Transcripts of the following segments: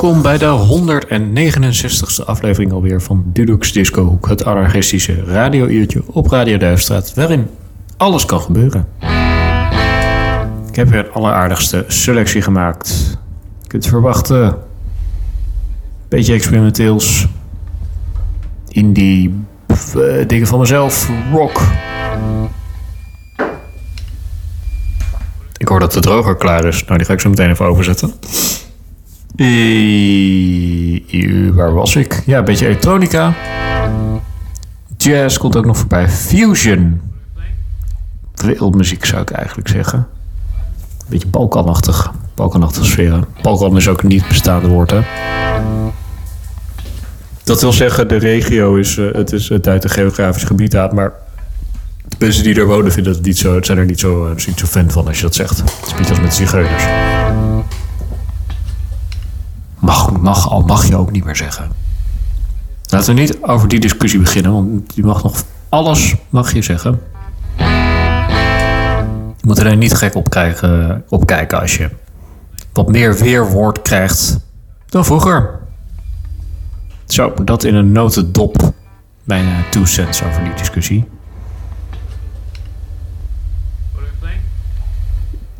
Welkom bij de 169ste aflevering alweer van Dudux Disco. Het anarchistische radio-uurtje op Radio Duifstraat, waarin alles kan gebeuren. Ik heb weer een alleraardigste selectie gemaakt. Je kunt verwachten. Beetje experimenteels. Indie. pff, eh, dingen van mezelf. Rock. Ik hoor dat de droger klaar is. Nou, die ga ik zo meteen even overzetten. Eh, waar was ik? Ja, een beetje elektronica. Jazz komt ook nog voorbij. Fusion. Wereldmuziek zou ik eigenlijk zeggen. Beetje Balkanachtig. Balkanachtige sfeer. Balkan is ook een niet bestaande woord, hè? Dat wil zeggen, de regio is, eh, het is het uit een geografisch gebied aan, maar de mensen die er wonen vinden het niet zo, zijn er niet zo, niet zo fan van als je dat zegt. Het is niet als met zigeuners. Mag, mag, al mag je ook niet meer zeggen. Laten we niet over die discussie beginnen, want je mag nog alles mag je zeggen. Je moet er niet gek op krijgen, opkijken als je wat meer weerwoord krijgt dan vroeger. Zo, dat in een notendop. Mijn two cents over die discussie.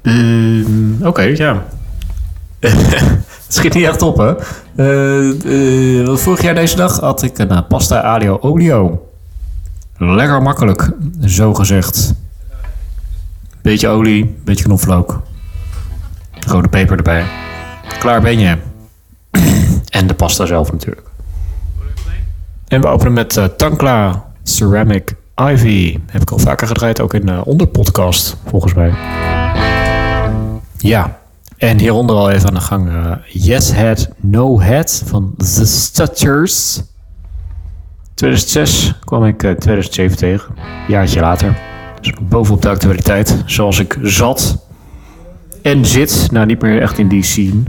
Ehm, Oké, ja. Het schiet niet echt op, hè? Eh, vorig jaar deze dag had ik een eh, pasta alio olio. Lekker makkelijk, zo gezegd. Beetje olie, beetje knoflook. Rode peper erbij. Klaar ben je. en de pasta zelf natuurlijk. En we openen met eh, Tankla Ceramic Ivy. Heb ik al vaker gedraaid, ook in de onderpodcast, volgens mij. Ja, en hieronder al even aan de gang. eh, yes Head, No Head van The Stutters. 2006 kwam ik eh, 2007 tegen. Een jaartje later. Dus bovenop de actualiteit. Zoals ik zat en zit. Nou, niet meer echt in die scene.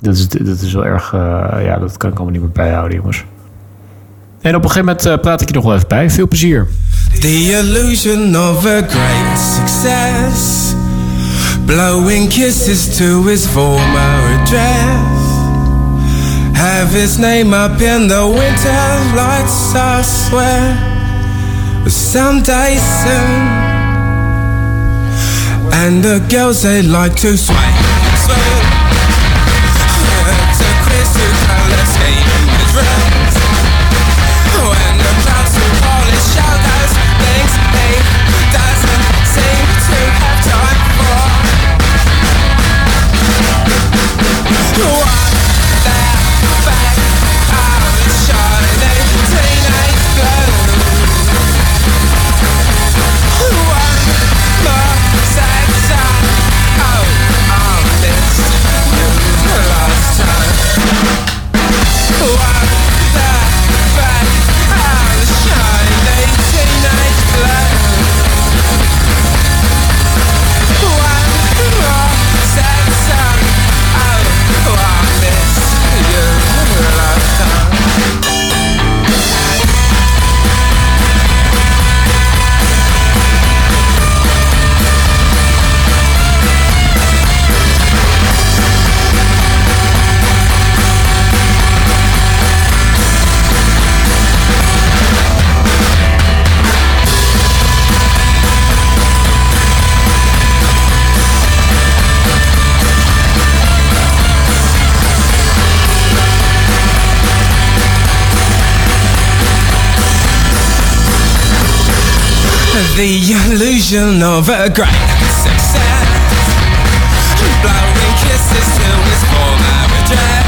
Dat is, dat is wel erg... eh, ja, dat kan ik allemaal niet meer bijhouden, jongens. En op een gegeven moment praat ik je nog wel even bij. Veel plezier. The illusion of a great success. Blowing kisses to his former address. Have his name up in the winter lights, I swear. Someday soon. And the girls they like to sway. The illusion of a great success. Blowing kisses his former address. Have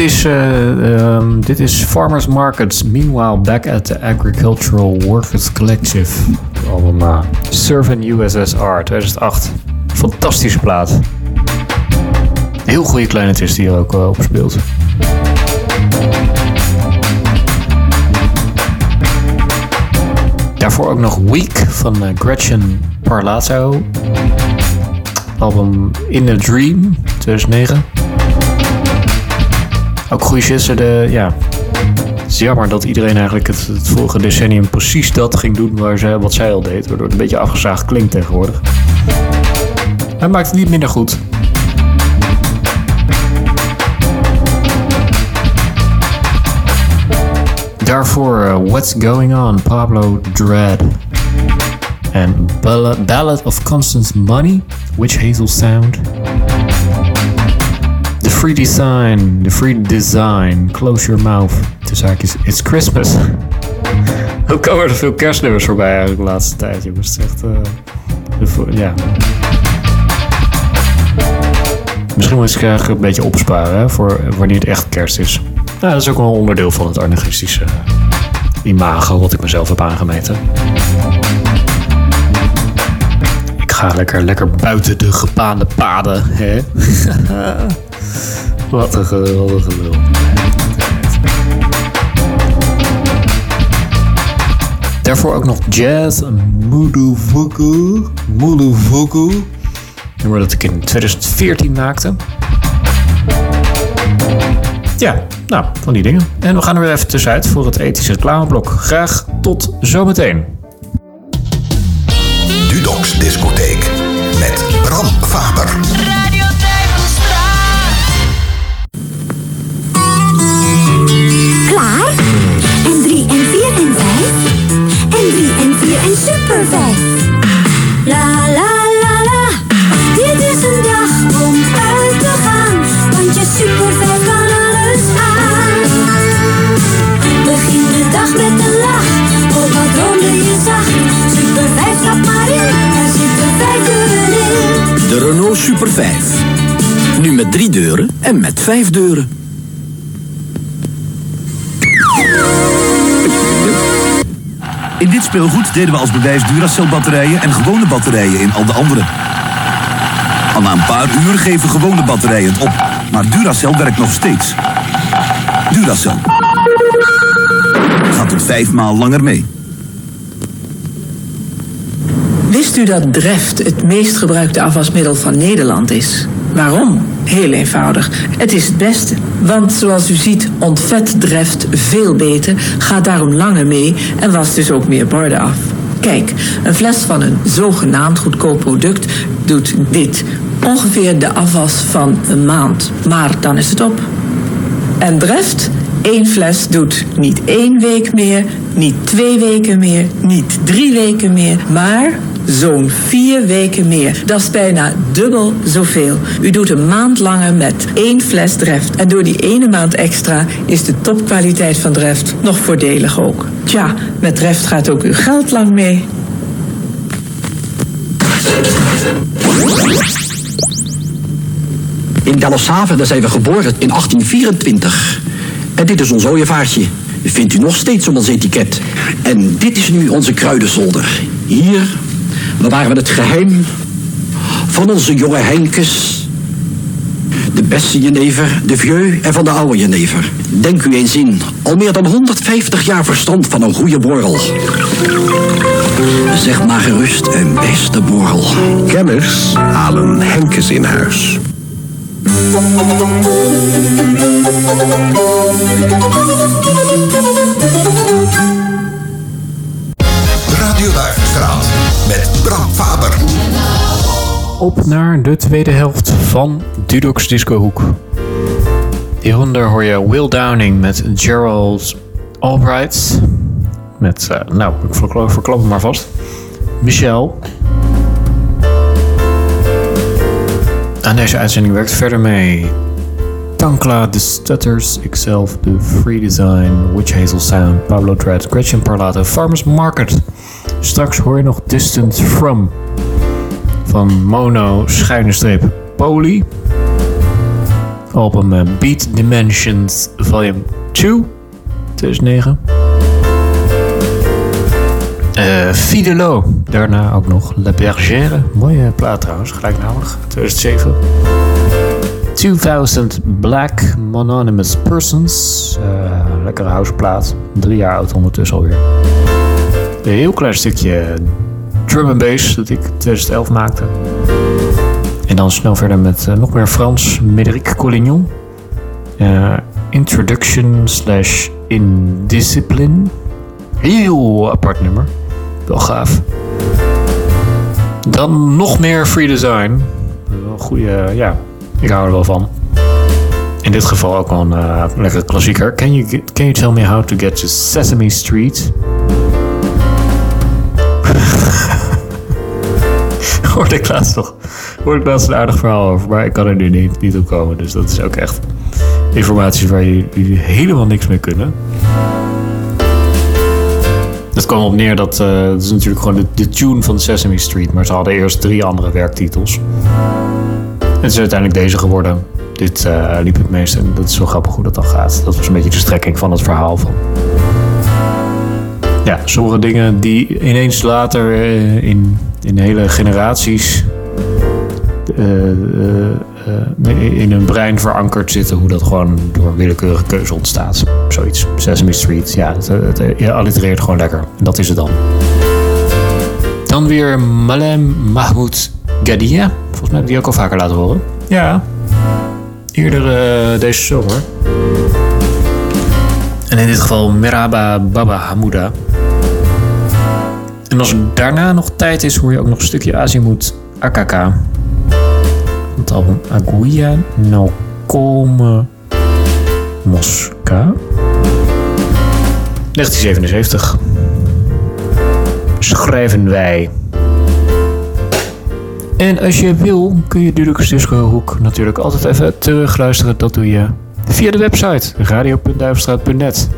is, eh, ehm, dit is Farmers Markets. Meanwhile, back at the Agricultural Workers Collective. Album uh, Servant USSR 2008. Fantastische plaat. Heel goede kleinetjes die er ook uh, op speelt. Daarvoor ook nog Week van uh, Gretchen Parlato. Album In a Dream 2009. Ook goede shit. De, ja. Het is jammer dat iedereen eigenlijk het, vorige decennium precies dat ging doen waar ze, wat zij al deed. Waardoor het een beetje afgezaagd klinkt tegenwoordig. Hij maakt het niet minder goed. Daarvoor uh, What's Going On, Pablo Dread. En Ballad, Ballad of Constant Money, Witch Hazel Sound. Free Design, The Free Design, Close Your Mouth. De zaak is It's Christmas. Hoe komen er veel kerstnummers voorbij eigenlijk de laatste tijd, jongens? Het echt, uh, ja. Misschien moet ik graag een beetje opsparen hè, voor wanneer het echt kerst is. Nou, dat is ook wel een onderdeel van het anarchistische imago wat ik mezelf heb aangemeten. Ik ga lekker, lekker buiten de gepaande paden. Hè? wat een geweldig gelul. Daarvoor ook nog Jazz Muluvuku. Muluvuku. Nummer dat ik in 2014 maakte. Ja, nou, van die dingen. En we gaan er weer even tussenuit voor het ethische reclameblok. Graag tot zometeen. En super 5. La la la la. Dit is een dag om uit te gaan. Want je super 5 kan alles aan. Begin de dag met een lach. Ook al droomde je zacht. Super 5 stap maar in. Er zitten 5 deuren in. De Renault Super 5. Nu met drie deuren en met vijf deuren. In dit speelgoed deden we als bewijs Duracell batterijen en gewone batterijen in al de andere. Al na een paar uur geven gewone batterijen het op. Maar Duracell werkt nog steeds. Duracell. Gaat tot vijf maal langer mee. Wist u dat Dreft het meest gebruikte afwasmiddel van Nederland is? Waarom? Heel eenvoudig. Het is het beste. Want zoals u ziet ontvet Dreft veel beter, gaat daarom langer mee en wast dus ook meer borden af. Kijk, een fles van een zogenaamd goedkoop product doet dit. Ongeveer de afwas van een maand. Maar dan is het op. En Dreft, één fles doet niet één week meer, niet twee weken meer, niet drie weken meer, maar zo'n vier weken meer. Dat is bijna dubbel zoveel. U doet een maand langer met één fles Dreft. En door die ene maand extra is de topkwaliteit van Dreft nog voordelig ook. Tja, met Dreft gaat ook uw geld lang mee. In Delfshaven, daar zijn we geboren in 1824. En dit is ons ooievaartje. Vindt u nog steeds op ons etiket. En dit is nu onze kruidenzolder. Hier bewaren we het geheim van onze jonge Heinkes. De beste jenever, de vieux en van de oude jenever. Denk u eens in, al meer dan 150 jaar verstand van een goede borrel. Zeg maar gerust een beste borrel. Kenners halen Henkes in huis. Radio Duivenstraat. Op naar de tweede helft van Dudox Disco Hoek. Hieronder hoor je Will Downing met Gerald Albright. Met, eh, nou, ik verklap, het maar vast. Michel. Aan deze uitzending werkt verder mee Tankla, The Stutters, Ikzelf, The Free Design, Witch Hazel Sound, Pablo Dread, Gretchen Parlato, Farmers Market. Straks hoor je nog Distant From van Mono, schuine streep, Poli. Album eh, Beat Dimensions Volume 2, 2009. Eh Fidelo, daarna ook nog La Bergère. Mooie plaat trouwens, gelijknamig, 2007. 2000 Black Mononymous Persons. Eh, lekkere houseplaat. Drie jaar oud ondertussen alweer. Een heel klein stukje drum and bass dat ik 2011 maakte. En dan snel verder met eh, nog meer Frans. Médéric Collignon. Eh, introduction slash Indiscipline. Heel apart nummer. Wel gaaf. Dan nog meer free design. Een goede, ja, ik hou er wel van. In dit geval ook wel een eh, lekkere klassieker. Can you, can you tell me how to get to Sesame Street? Hoorde ik laatst nog. Hoorde ik laatst een aardig verhaal over, maar ik kan er nu niet, niet op komen. Dus dat is ook echt informatie waar jullie helemaal niks mee kunnen. Het kwam op neer dat eh het is natuurlijk gewoon de, de tune van Sesame Street, maar ze hadden eerst drie andere werktitels. En het is uiteindelijk deze geworden. Dit eh, liep het meest en dat is zo grappig hoe dat dan gaat. Dat was een beetje de strekking van het verhaal van. Ja, sommige dingen die ineens later eh, in, in hele generaties eh, eh, in hun brein verankerd zitten, hoe dat gewoon door willekeurige keuze ontstaat. Zoiets. Sesame Street, ja, het, het, het allitereert gewoon lekker. Dat is het dan. Dan weer Malem Mahmoud Gadia. Volgens mij heb ik die ook al vaker laten horen. Ja. Eerder deze zomer. En in dit geval Merhaba Baba Hamouda. En als er daarna nog tijd is, hoor je ook nog een stukje Azimut AKK. Het album Aguia no Come Mosca. 1977. Schrijven wij. En als je wil, kun je Dudux Disco Hoek natuurlijk altijd even terugluisteren. Dat doe je via de website radio.duivenstraat.net.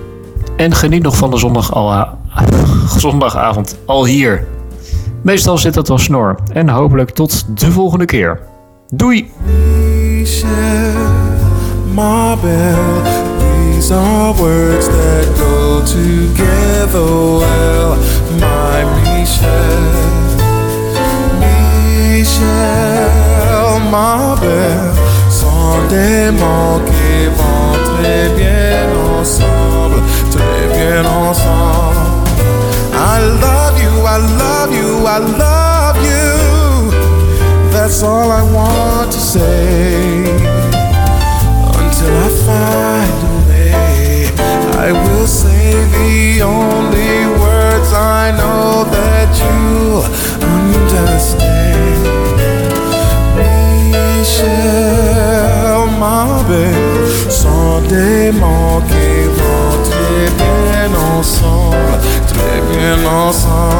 En geniet nog van de zondag al, zondagavond al hier. Meestal zit dat wel snor. En hopelijk tot de volgende keer. Doei! Qui vont très bien ensemble, très bien ensemble. I love you, I love you, I love you. That's all I want to say until I find a way. I will say the only ensemble.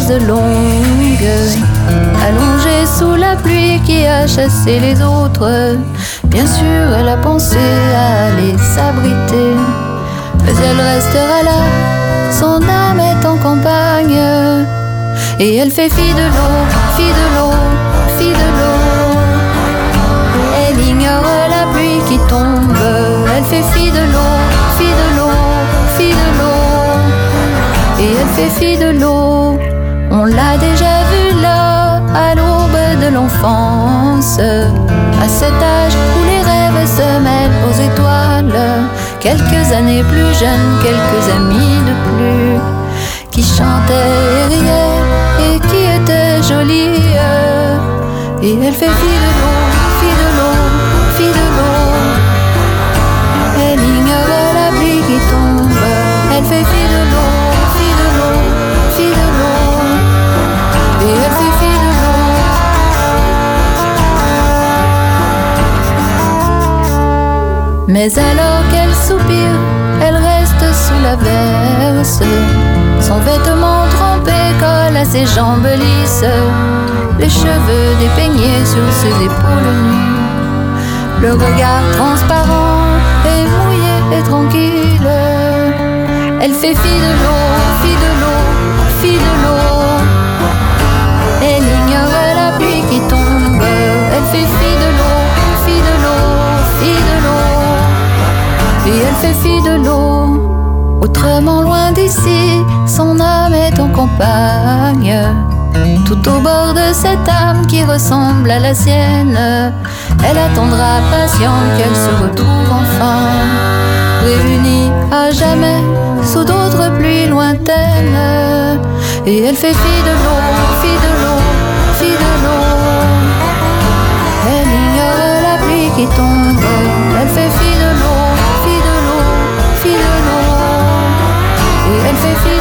Chaise longue, allongée sous la pluie qui a chassé les autres. Bien sûr, elle a pensé à aller s'abriter, mais elle restera là, son âme est en campagne. Et elle fait fi de l'eau, fi de l'eau, fi de l'eau. Elle ignore la pluie qui tombe, elle fait fi de l'eau, fi de l'eau, fi de l'eau. Et elle fait fi de l'eau, on l'a déjà vu là, à l'aube de l'enfance. À cet âge où les rêves se mêlent aux étoiles, quelques années plus jeunes, quelques amis de plus, qui chantaient et riaient et qui étaient jolies. Et elle fait fi de l'eau, fi de l'eau, fi de l'eau. Elle ignore la pluie qui tombe, elle fait fi de Mais alors qu'elle soupire, elle reste sous la verse. Son vêtement trempé colle à ses jambes lisses, les cheveux dépeignés sur ses épaules nues. Le regard transparent et mouillé et tranquille. Elle fait fi de l'eau, fi de l'eau, fi de l'eau. Elle ignore la pluie qui tombe. Elle fait fi de l'eau, fi de l'eau. Et elle fait fi de l'eau. Autrement loin d'ici, son âme est en campagne. Tout au bord de cette âme qui ressemble à la sienne, elle attendra patiente qu'elle se retrouve enfin, réunie à jamais sous d'autres pluies lointaines. Et elle fait fi de l'eau, fi de l'eau, fi de l'eau. Elle ignore la pluie qui tombe, elle fait fi de and 50